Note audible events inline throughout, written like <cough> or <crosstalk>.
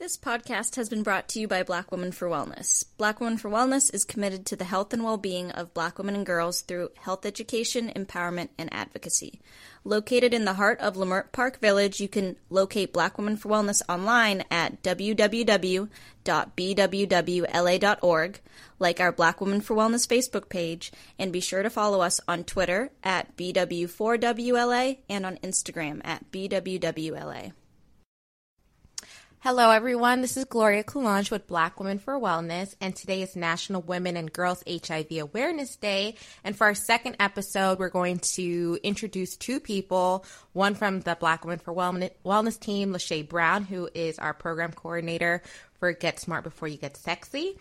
This podcast has been brought to you by Black Women for Wellness. Black Women for Wellness is committed to the health and well being of black women and girls through health education, empowerment, and advocacy. Located in the heart of Leimert Park Village, you can locate Black Women for Wellness online at www.bwwla.org, like our Black Women for Wellness Facebook page, and be sure to follow us on Twitter at BW4WLA and on Instagram at BWWLA. Hello, everyone. This is Gloria Coulange with Black Women for Wellness, and today is National Women and Girls HIV Awareness Day. And for our second episode, we're going to introduce two people one from the Black Women for Wellness team, Lachey Brown, who is our program coordinator for Get Smart Before You Get Sexy.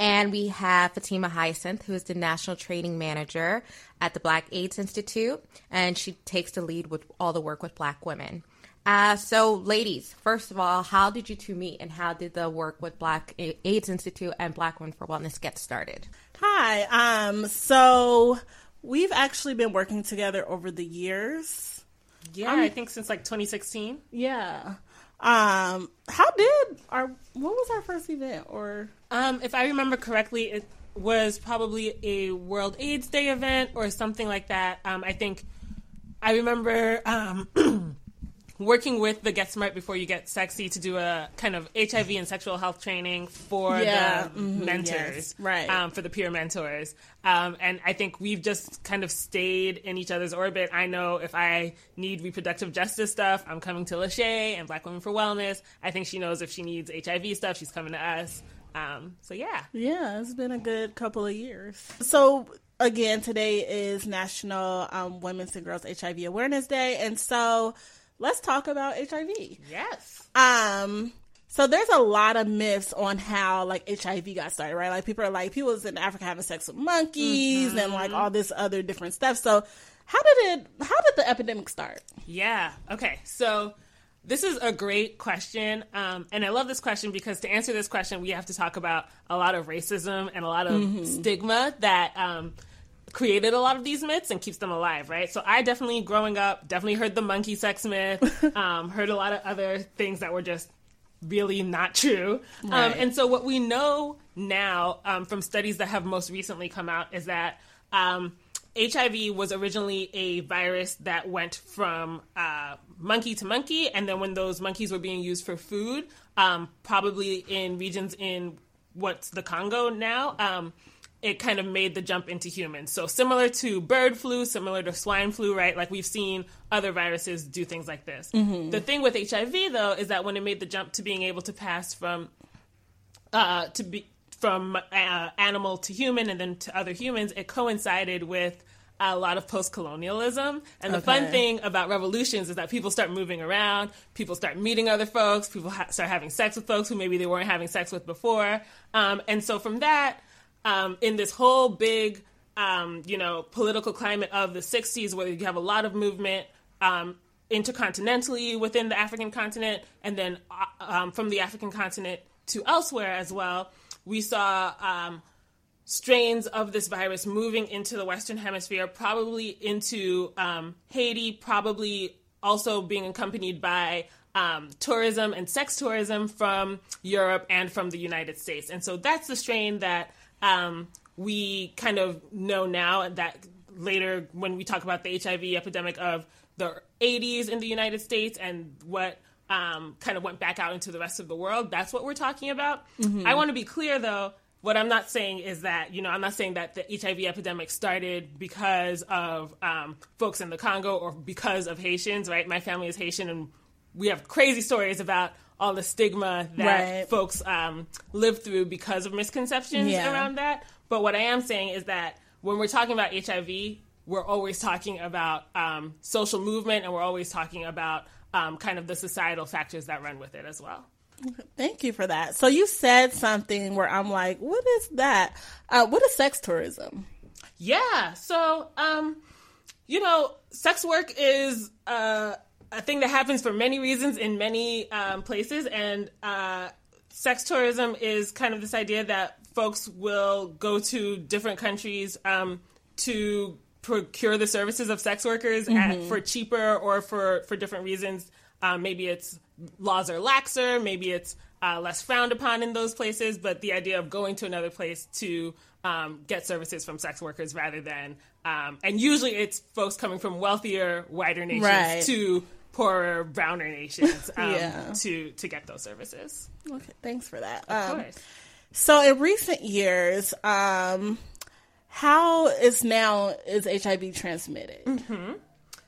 And we have Fatima Hyacinth, who is the National Training Manager at the Black AIDS Institute, and she takes the lead with all the work with Black women. Uh, so, ladies, first of all, how did you two meet and how did the work with Black AIDS Institute and Black Women for Wellness get started? Hi. Um, so we've actually been working together over the years. Yeah, um, I think since like 2016. Yeah. Um, how did our what was our first event or um if I remember correctly it was probably a World AIDS Day event or something like that. Um I think I remember um <clears throat> working with the Get Smart Before You Get Sexy to do a kind of HIV and sexual health training for yeah, the mm-hmm, mentors, yes, right? Um, for the peer mentors, um, and I think we've just kind of stayed in each other's orbit. I know if I need reproductive justice stuff, I'm coming to Lachey and Black Women for Wellness. I think she knows if she needs HIV stuff, she's coming to us. Um, so yeah, yeah, it's been a good couple of years. So again, today is National um, Women's and Girls HIV Awareness Day, and so let's talk about HIV. Yes. Um, so there's a lot of myths on how like HIV got started, right? Like people are like people was in Africa having sex with monkeys mm-hmm. and like all this other different stuff. So how did it how did the epidemic start? Yeah. Okay. So this is a great question. Um, and I love this question because to answer this question, we have to talk about a lot of racism and a lot of mm-hmm. stigma that um, created a lot of these myths and keeps them alive, right? So I definitely, growing up, definitely heard the monkey sex myth, <laughs> um, heard a lot of other things that were just really not true. Um, right. Um, and so what we know now um, from studies that have most recently come out is that HIV um, was originally a virus that went from uh, monkey to monkey, and then when those monkeys were being used for food, um, probably in regions in what's the Congo now it kind of made the jump into humans. So similar to bird flu, similar to swine flu, right? Like we've seen other viruses do things like this. Mm-hmm. The thing with HIV though is that when it made the jump to being able to pass from uh, to be from uh, animal to human and then to other humans, it coincided with a lot of post colonialism. And the okay. fun thing about revolutions is that people start moving around, people start meeting other folks, people ha- start having sex with folks who maybe they weren't having sex with before. Um, and so from that, um, in this whole big, um, you know, political climate of the 60s where you have a lot of movement um, intercontinentally within the African continent and then uh, um, from the African continent to elsewhere as well, we saw um, strains of this virus moving into the Western Hemisphere, probably into um, Haiti, probably also being accompanied by um, tourism and sex tourism from Europe and from the United States. And so that's the strain that um, we kind of know now that later when we talk about the HIV epidemic of the 80s in the United States and what um, kind of went back out into the rest of the world, that's what we're talking about. Mm-hmm. I want to be clear though. What I'm not saying is that, you know, I'm not saying that the HIV epidemic started because of um, folks in the Congo or because of Haitians, right? My family is Haitian and we have crazy stories about all the stigma that right. folks um, live through because of misconceptions yeah. around that. But what I am saying is that when we're talking about HIV, we're always talking about um, social movement and we're always talking about um, kind of the societal factors that run with it as well. Thank you for that. So you said something where I'm like, what is that? Uh, what is sex tourism? Yeah. So, um, you know, sex work is uh, a thing that happens for many reasons in many um, places, and uh, sex tourism is kind of this idea that folks will go to different countries um, to procure the services of sex workers at, for cheaper or for for different reasons. Um, maybe it's laws are laxer, maybe it's uh, less frowned upon in those places. But the idea of going to another place to um, get services from sex workers rather than, um, and usually it's folks coming from wealthier, whiter nations Right. to poorer, browner nations <laughs> um, Yeah. to to get those services. Okay, thanks for that. Of Um, course. So in recent years, um, how is now is HIV transmitted?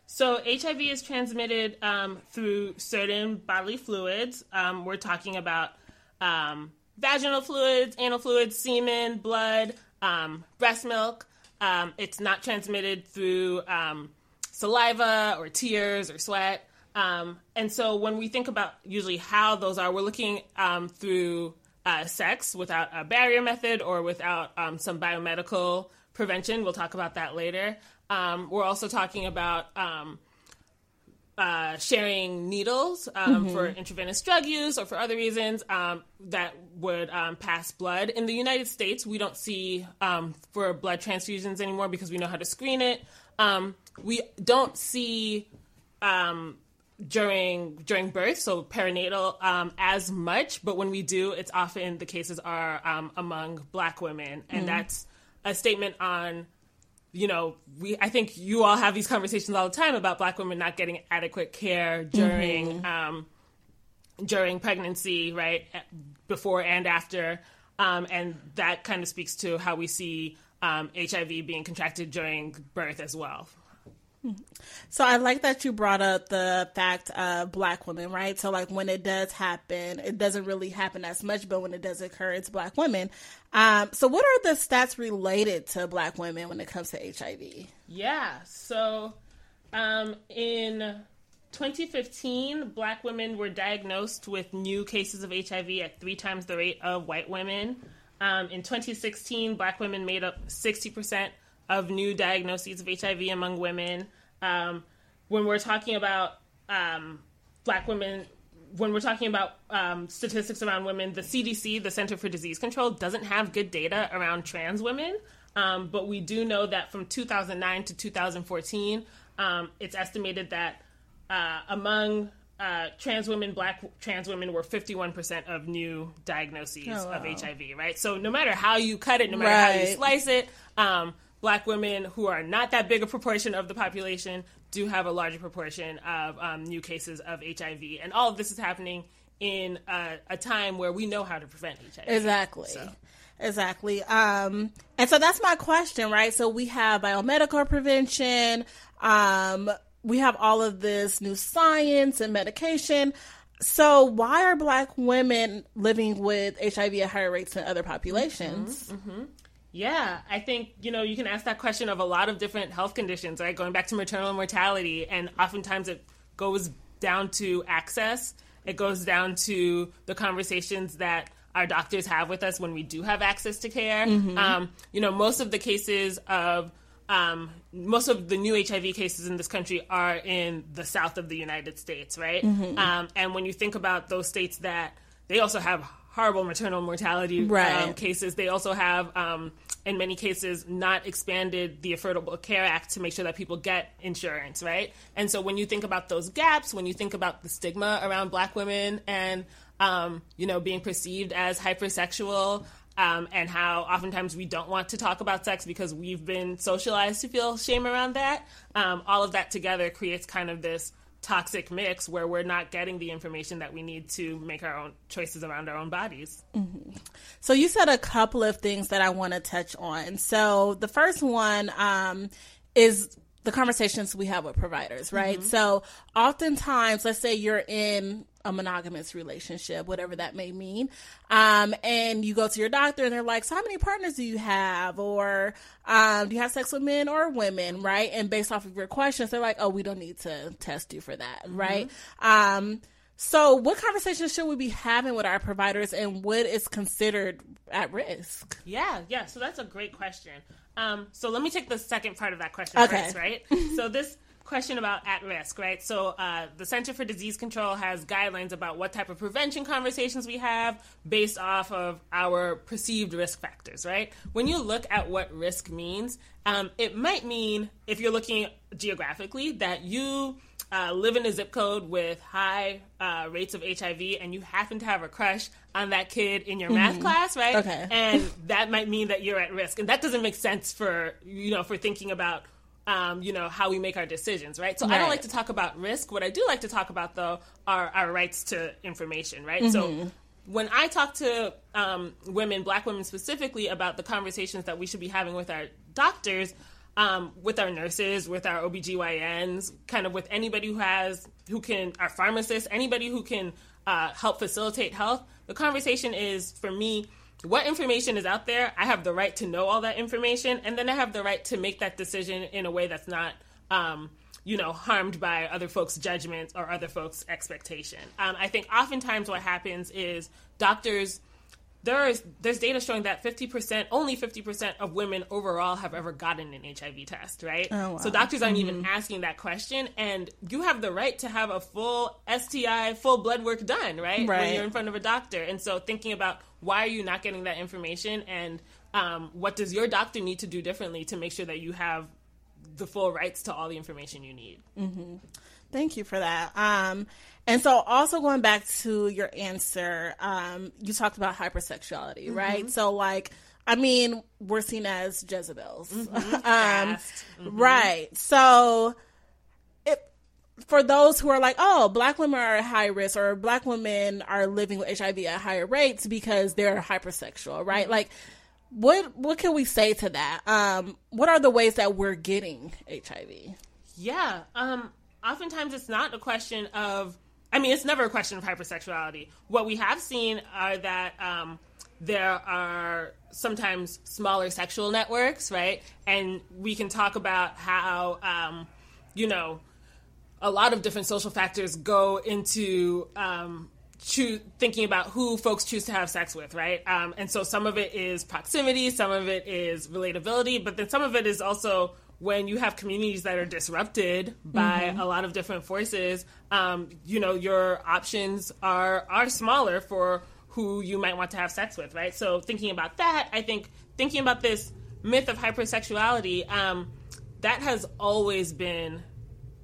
So HIV is transmitted um, through certain bodily fluids. Um, we're talking about um, vaginal fluids, anal fluids, semen, blood, um, breast milk. Um, it's not transmitted through um, saliva or tears or sweat. Um, and so when we think about usually how those are, we're looking um, through uh, sex without a barrier method or without um, some biomedical prevention. We'll talk about that later. Um, we're also talking about um, uh, sharing needles um, for intravenous drug use or for other reasons um, that would um, pass blood. In the United States, we don't see um, for blood transfusions anymore because we know how to screen it. Um, we don't see um, during during birth, so perinatal, um, as much. But when we do, it's often the cases are um, among Black women, and that's a statement on you know, we I think you all have these conversations all the time about black women not getting adequate care during um, during pregnancy, right? Before and after. Um, and that kind of speaks to how we see um, HIV being contracted during birth as well. So I like that you brought up the fact of black women, right? So like when it does happen, it doesn't really happen as much, but when it does occur, it's black women. Um, so what are the stats related to black women when it comes to HIV? Yeah. So, um, in 2015, black women were diagnosed with new cases of HIV at three times the rate of white women. Um, in 2016, black women made up 60% of new diagnoses of HIV among women. Um, when we're talking about um, black women, when we're talking about um, statistics around women, the CDC, the Center for Disease Control, doesn't have good data around trans women. Um, but we do know that from 2009 to 2014, um, it's estimated that uh, among uh, trans women, black trans women were 51% of new diagnoses Oh, of. HIV, right? So no matter how you cut it, no matter how you slice it, um, black women who are not that big a proportion of the population do have a larger proportion of um, new cases of HIV. And all of this is happening in a, a time where we know how to prevent HIV. Exactly. So. Exactly. Um, and so that's my question, right? So we have biomedical prevention. Um, we have all of this new science and medication. So why are black women living with HIV at higher rates than other populations? Yeah, I think, you know, you can ask that question of a lot of different health conditions, right? Going back to maternal mortality, and oftentimes it goes down to access. It goes down to the conversations that our doctors have with us when we do have access to care. Um, you know, most of the cases of um, most of the new HIV cases in this country are in the south of the United States, right? Um, and when you think about those states that they also have horrible maternal mortality Right. um, cases, they also have, um, in many cases, not expanded the Affordable Care Act to make sure that people get insurance, right? And so when you think about those gaps, when you think about the stigma around Black women and um, you know being perceived as hypersexual. Um, and how oftentimes we don't want to talk about sex because we've been socialized to feel shame around that. Um, all of that together creates kind of this toxic mix where we're not getting the information that we need to make our own choices around our own bodies. So you said a couple of things that I want to touch on. So the first one um, is the conversations we have with providers, right? So oftentimes, let's say you're in a monogamous relationship, whatever that may mean, um, and you go to your doctor and they're like, "So how many partners do you have?" Or um, "Do you have sex with men or women?" Right? And based off of your questions, they're like, "Oh, we don't need to test you for that," right? Um, so, what conversations should we be having with our providers, and what is considered at risk? Yeah, yeah. So that's a great question. Um, so let me take the second part of that question Okay. first, right? <laughs> so this question about at risk, right? So uh, the Center for Disease Control has guidelines about what type of prevention conversations we have based off of our perceived risk factors, right? When you look at what risk means, um, it might mean if you're looking geographically that you uh, live in a zip code with high uh, rates of HIV and you happen to have a crush on that kid in your math class, right? Okay. And that might mean that you're at risk. And that doesn't make sense for, you know, for thinking about, um, you know, how we make our decisions, right? So I don't like to talk about risk. What I do like to talk about, though, are our rights to information, right? So when I talk to um, women, black women specifically, about the conversations that we should be having with our doctors, um, with our nurses, with our OBGYNs, kind of with anybody who has, who can, our pharmacists, anybody who can uh, help facilitate health, the conversation is for me, what information is out there? I have the right to know all that information, and then I have the right to make that decision in a way that's not, um, you know, harmed by other folks' judgments or other folks' expectation. Um, I think oftentimes what happens is doctors there is there's data showing that 50% only 50% of women overall have ever gotten an hiv test right? Oh, wow. so doctors aren't even asking that question and you have the right to have a full sti full blood work done right, right. when you're in front of a doctor. And so thinking about why are you not getting that information and um, what does your doctor need to do differently to make sure that you have the full rights to all the information you need Thank you for that. Um, and so, also going back to your answer, um, you talked about hypersexuality, Mm-hmm. right? So, like, I mean, we're seen as Jezebels, <laughs> um, Fast. right? So, it, for those who are like, oh, black women are at high risk, or black women are living with HIV at higher rates because they're hypersexual, right? Like, what what can we say to that? Um, what are the ways that we're getting HIV? Yeah. Um, oftentimes it's not a question of, I mean, it's never a question of hypersexuality. What we have seen are that um, there are sometimes smaller sexual networks, right? And we can talk about how, um, you know, a lot of different social factors go into um, choo- thinking about who folks choose to have sex with, right? Um, and so some of it is proximity, some of it is relatability, but then some of it is also when you have communities that are disrupted by a lot of different forces. Um, you know, your options are are smaller for who you might want to have sex with, right? So thinking about that, I think thinking about this myth of hypersexuality, um, that has always been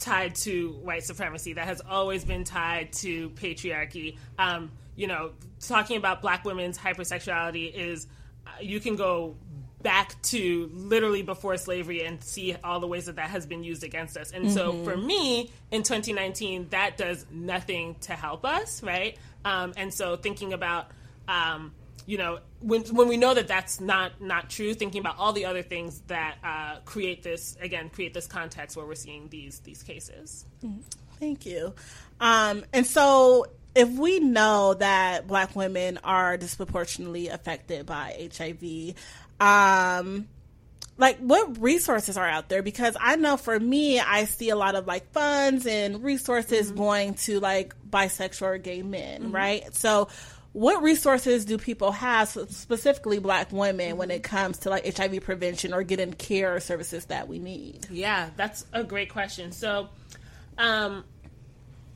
tied to white supremacy. That has always been tied to patriarchy. Um, you know, talking about black women's hypersexuality is uh, you can go back to literally before slavery and see all the ways that that has been used against us. And so for me in 2019, that does nothing to help us, right? Um, and so thinking about um, you know when when we know that that's not not true thinking about all the other things that uh, create this again create this context where we're seeing these these cases Thank you. Um, and so, if we know that Black women are disproportionately affected by HIV, um, like what resources are out there? Because I know for me, I see a lot of like funds and resources going to like bisexual or gay men, right? So, what resources do people have, specifically Black women, when it comes to like HIV prevention or getting care services that we need? Yeah, that's a great question. So, um,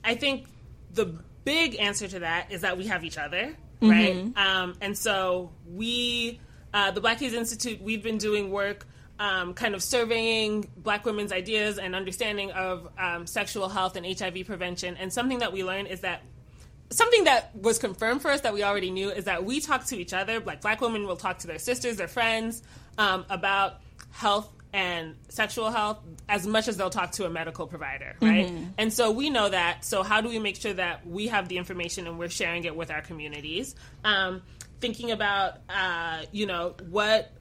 I think the big answer to that is that we have each other, right? Um, and so we, uh, the Black AIDS Institute, we've been doing work. Um, kind of surveying Black women's ideas and understanding of um, sexual health and HIV prevention. And something that we learned is that something that was confirmed for us that we already knew is that we talk to each other like black women will talk to their sisters their friends um, about health and sexual health as much as they'll talk to a medical provider right and so we know that so how do we make sure that we have the information and we're sharing it with our communities um, thinking about uh, you know what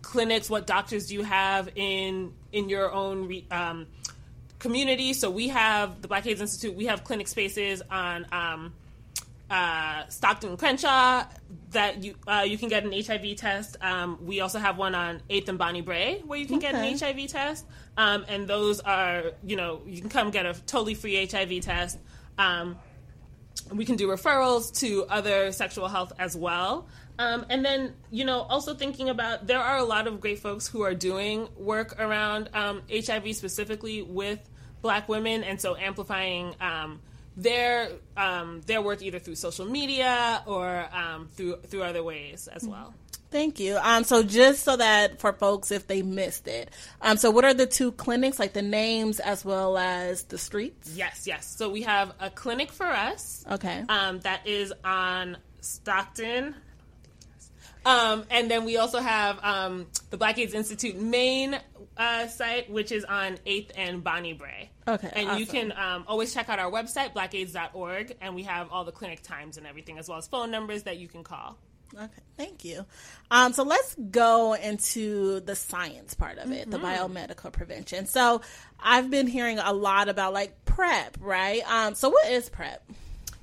clinics what doctors do you have in in your own re- um, community. So we have the Black AIDS Institute. We have clinic spaces on um, uh, Stockton and Crenshaw that you uh, you can get an HIV test. Um, we also have one on Eighth and Bonnie Brae where you can get an HIV test. Um, and those are you know you can come get a totally free HIV test. We can do referrals to other sexual health as well. Um, and then, you know, also thinking about there are a lot of great folks who are doing work around um, HIV specifically with Black women, and so amplifying. Um, their um, their work either through social media or um, through through other ways as well. Thank you. Um, so just so that for folks, if they missed it, um, so what are the two clinics, like the names as well as the streets? Yes, yes. So we have a clinic for us. Okay. Um, that is on Stockton. Um, and then we also have um, the Black AIDS Institute main uh, site, which is on 8th and Bonnie Brae. Okay, And you can um, always check out our website, blackaids.org, and we have all the clinic times and everything, as well as phone numbers that you can call. Okay, thank you. Um, so let's go into the science part of it, the Mm-hmm. biomedical prevention. So I've been hearing a lot about like PrEP, right? Um, so what is PrEP?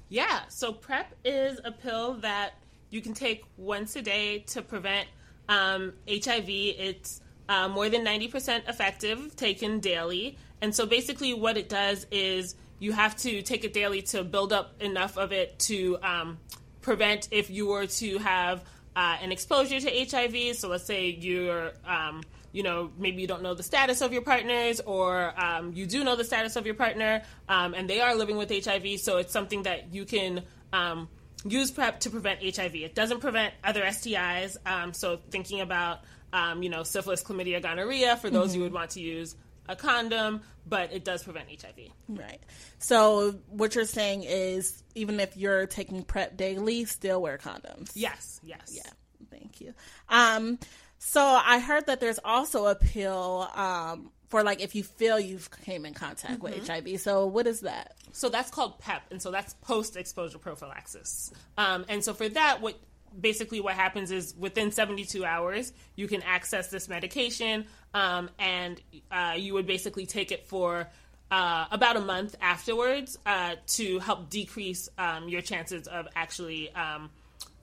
Yeah, so PrEP is a pill that you can take once a day to prevent um, HIV. It's uh, more than 90% effective, taken daily. And so basically, what it does is you have to take it daily to build up enough of it to um, prevent if you were to have uh, an exposure to HIV. So let's say you're, um, you know, maybe you don't know the status of your partners, or um, you do know the status of your partner, um, and they are living with HIV. So it's something that you can um, use PrEP to prevent HIV. It doesn't prevent other STIs. Um, so thinking about, um, you know, syphilis, chlamydia, gonorrhea, for those you would want to use a condom, but it does prevent HIV. Right. So what you're saying is even if you're taking PrEP daily, still wear condoms. Yes, yes. Yeah. Thank you. Um, so I heard that there's also a pill um, for like if you feel you've came in contact with HIV. So what is that? So that's called PEP, and so that's post-exposure prophylaxis. Um, and so for that, what basically what happens is within 72 hours you can access this medication, um, and uh, you would basically take it for uh, about a month afterwards uh, to help decrease um, your chances of actually. Um,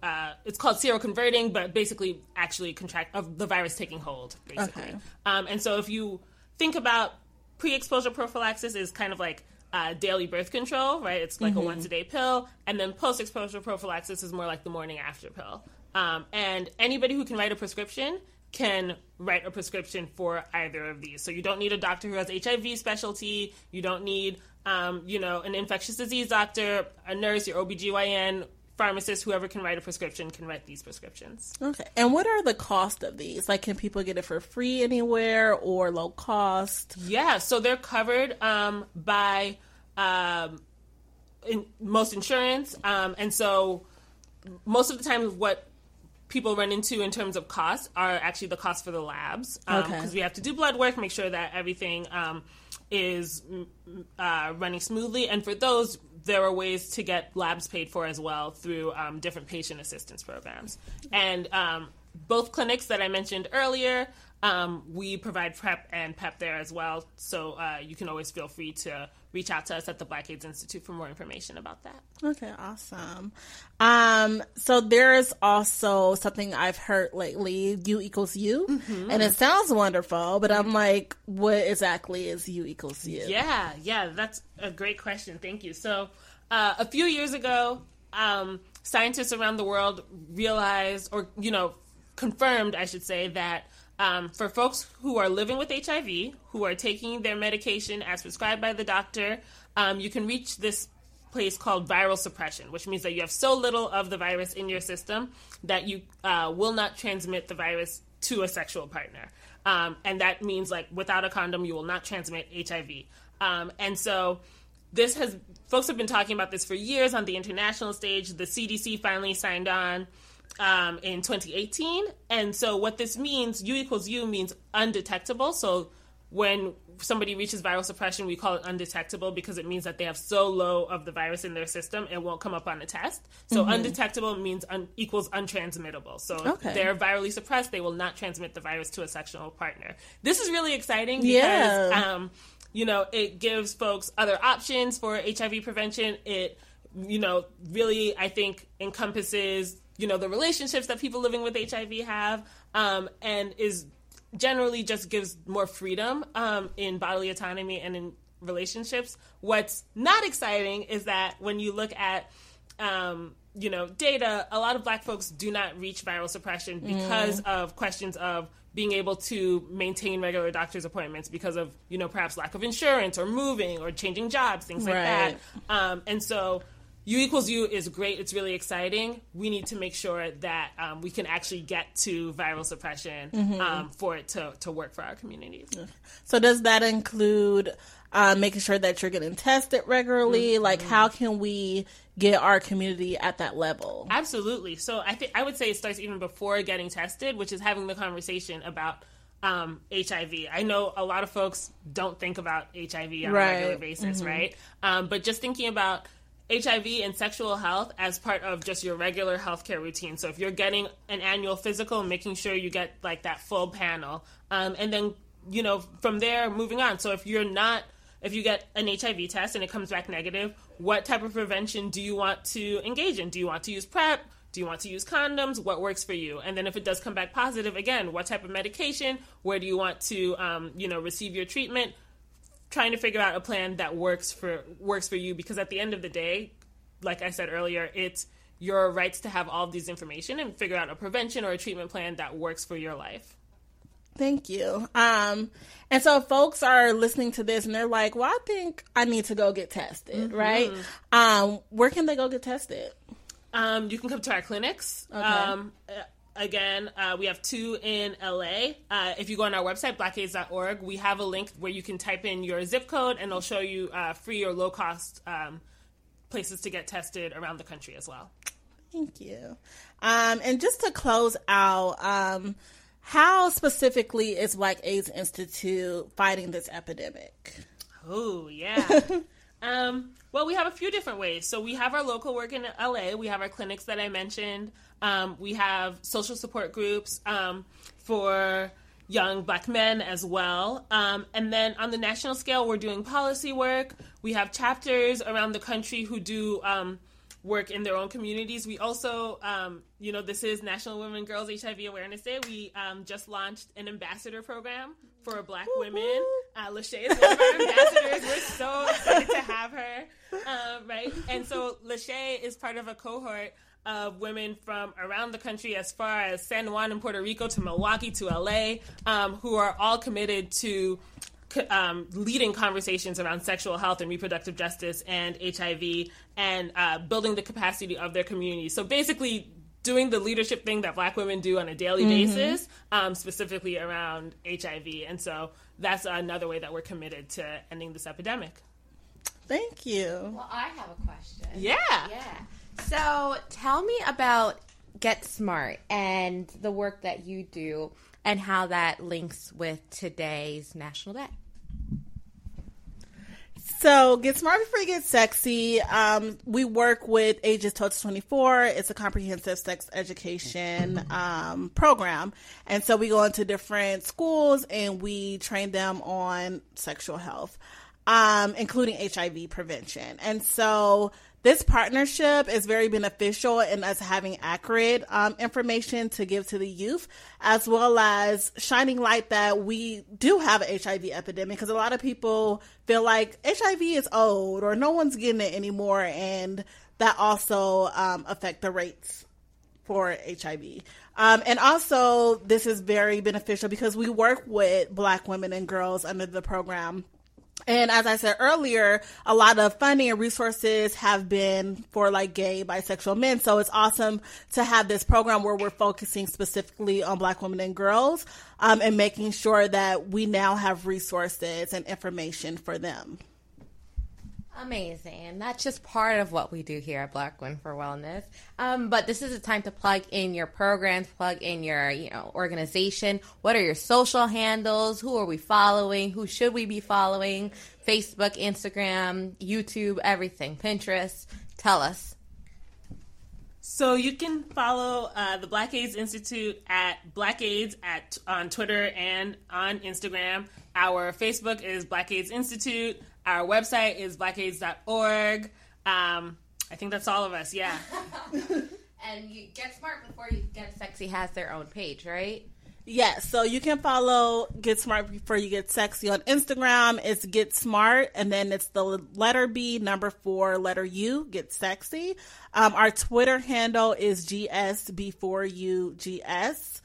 uh, it's called seroconverting, but basically, actually contract of the virus taking hold, basically. Okay. Um, and so, if you think about pre-exposure prophylaxis, is kind of like uh, daily birth control, right? It's like a once a day pill, and then post-exposure prophylaxis is more like the morning after pill. Um, and anybody who can write a prescription can write a prescription for either of these. So you don't need a doctor who has HIV specialty. You don't need, um, you know, an infectious disease doctor, a nurse, your OBGYN, pharmacist, whoever can write a prescription can write these prescriptions. Okay. And what are the cost of these? Like, can people get it for free anywhere or low cost? Yeah, so they're covered um, by um, in most insurance, um, and so most of the time, what people run into in terms of costs are actually the cost for the labs because Okay. we have to do blood work, make sure that everything um, is mm, uh, running smoothly, and for those. There are ways to get labs paid for as well through um, different patient assistance programs. And um, both clinics that I mentioned earlier, um, we provide PrEP and PEP there as well. So uh, you can always feel free to reach out to us at the Black AIDS Institute for more information about that. Okay, awesome. Um, so there's also something I've heard lately, U equals U, and it sounds wonderful, but I'm like, what exactly is U equals U? Yeah, yeah, that's a great question. Thank you. So, uh, a few years ago, um, scientists around the world realized, or you know, confirmed, I should say, that um, for folks who are living with HIV, who are taking their medication as prescribed by the doctor, um, you can reach this place called viral suppression, which means that you have so little of the virus in your system that you uh, will not transmit the virus to a sexual partner. Um, and that means, like, without a condom, you will not transmit HIV. Um, and so, this has, folks have been talking about this for years on the international stage. The CDC finally signed on um, in 2018. And so, what this means, U equals U means undetectable. So, when somebody reaches viral suppression, we call it undetectable because it means that they have so low of the virus in their system it won't come up on a test. So undetectable means un- equals untransmittable. So if Okay. they're virally suppressed, they will not transmit the virus to a sexual partner. This is really exciting because Yeah. um, you know it gives folks other options for HIV prevention. It you know really I think encompasses you know the relationships that people living with HIV have um, and is generally just gives more freedom um, in bodily autonomy and in relationships. What's not exciting is that when you look at um, you know data, a lot of Black folks do not reach viral suppression because of questions of being able to maintain regular doctor's appointments because of you know perhaps lack of insurance or moving or changing jobs, things like Right. that. Um, and so U equals U is great. It's really exciting. We need to make sure that um, we can actually get to viral suppression um, for it to, to work for our communities. So does that include uh, making sure that you're getting tested regularly? Like, how can we get our community at that level? Absolutely. So I think I would say it starts even before getting tested, which is having the conversation about um, HIV. I know a lot of folks don't think about HIV on Right. a regular basis, right? Um, but just thinking about HIV and sexual health as part of just your regular healthcare routine. So if you're getting an annual physical, making sure you get like that full panel, um, and then you know from there moving on. So if you're not if you get an HIV test and it comes back negative, what type of prevention do you want to engage in? Do you want to use PrEP? Do you want to use condoms? What works for you? And then if it does come back positive, again, what type of medication? Where do you want to, um, you know, receive your treatment? Trying to figure out a plan that works for works for you because at the end of the day, like I said earlier, it's your rights to have all of these information and figure out a prevention or a treatment plan that works for your life. Thank you. Um, and so folks are listening to this and they're like, well, I think I need to go get tested, right? Um, where can they go get tested? Um, you can come to our clinics. Um, uh, again, uh, we have two in LA. Uh, if you go on our website, blackaids.org, we have a link where you can type in your zip code and it'll show you uh, free or low cost um, places to get tested around the country as well. Thank you. Um, and just to close out, um, how specifically is Black AIDS Institute fighting this epidemic? Oh, yeah. <laughs> um, well, we have a few different ways. So we have our local work in LA. We have our clinics that I mentioned. Um, we have social support groups um, for young black men as well. Um, and then on the national scale, we're doing policy work. We have chapters around the country who do um, work in their own communities. We also, um, you know, this is National Women Girls HIV Awareness Day. We um, just launched an ambassador program for Black women. Uh, Lachey is one of our ambassadors. We're so excited to have her, um, right? And so Lachey is part of a cohort of women from around the country, as far as San Juan and Puerto Rico to Milwaukee to LA, um, who are all committed to um, leading conversations around sexual health and reproductive justice and HIV and uh, building the capacity of their communities. So basically, doing the leadership thing that Black women do on a daily basis, um, specifically around HIV. And so that's another way that we're committed to ending this epidemic. Thank you. Well, I have a question. Yeah. Yeah. So tell me about Get Smart and the work that you do and how that links with today's National Day. So, Get Smart Before You Get Sexy. Um, we work with ages 12 to 24. It's a comprehensive sex education um, program. And so we go into different schools and we train them on sexual health, um, including HIV prevention. And so this partnership is very beneficial in us having accurate um, information to give to the youth, as well as shining light that we do have an HIV epidemic. Because a lot of people feel like HIV is old or no one's getting it anymore, and that also um, affect the rates for HIV. Um, and also, this is very beneficial because we work with Black women and girls under the program. And as I said earlier, a lot of funding and resources have been for like gay, bisexual men. So it's awesome to have this program where we're focusing specifically on Black women and girls um, and making sure that we now have resources and information for them. Amazing. That's just part of what we do here at Black Women for Wellness. Um, but this is a time to plug in your programs, plug in your, you know, organization. What are your social handles? Who are we following? Who should we be following? Facebook, Instagram, YouTube, everything. Pinterest. Tell us. So you can follow uh, the Black AIDS Institute at Black AIDS at on Twitter and on Instagram. Our Facebook is Black AIDS Institute. Our website is blackaids.org. Um, I think that's all of us. Yeah. <laughs> And you get smart before you get sexy has their own page, right? Yes, so you can follow Get Smart Before You Get Sexy on Instagram. It's Get Smart, and then it's the letter B, number four, letter U, Get Sexy. Um, our Twitter handle is GS Before You GS.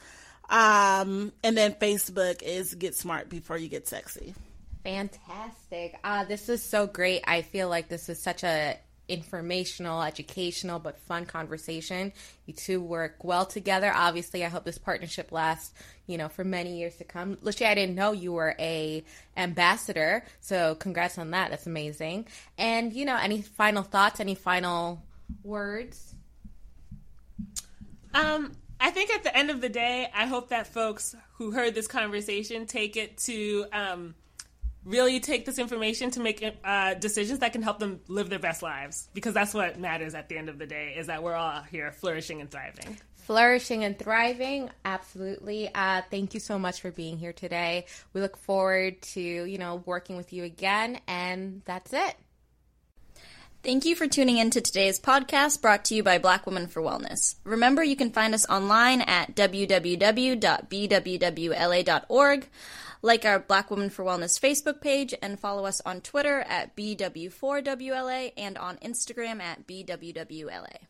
Um, and then Facebook is Get Smart Before You Get Sexy. Fantastic. Uh, this is so great. I feel like this is such a informational, educational, but fun conversation. You two work well together. Obviously, I hope this partnership lasts, you know, for many years to come. Lucia, I didn't know you were a ambassador, so congrats on that. That's amazing. And you know, any final thoughts? Any final words? Um, I think at the end of the day, I hope that folks who heard this conversation take it to um, really take this information to make uh, decisions that can help them live their best lives. Because that's what matters at the end of the day is that we're all here flourishing and thriving. Flourishing and thriving. Absolutely. Uh, thank you so much for being here today. We look forward to you know working with you again and that's it. Thank you for tuning in to today's podcast brought to you by Black Women for Wellness. Remember, you can find us online at www.bwwla.org, like our Black Women for Wellness Facebook page, and follow us on Twitter at BW4WLA and on Instagram at BWWLA.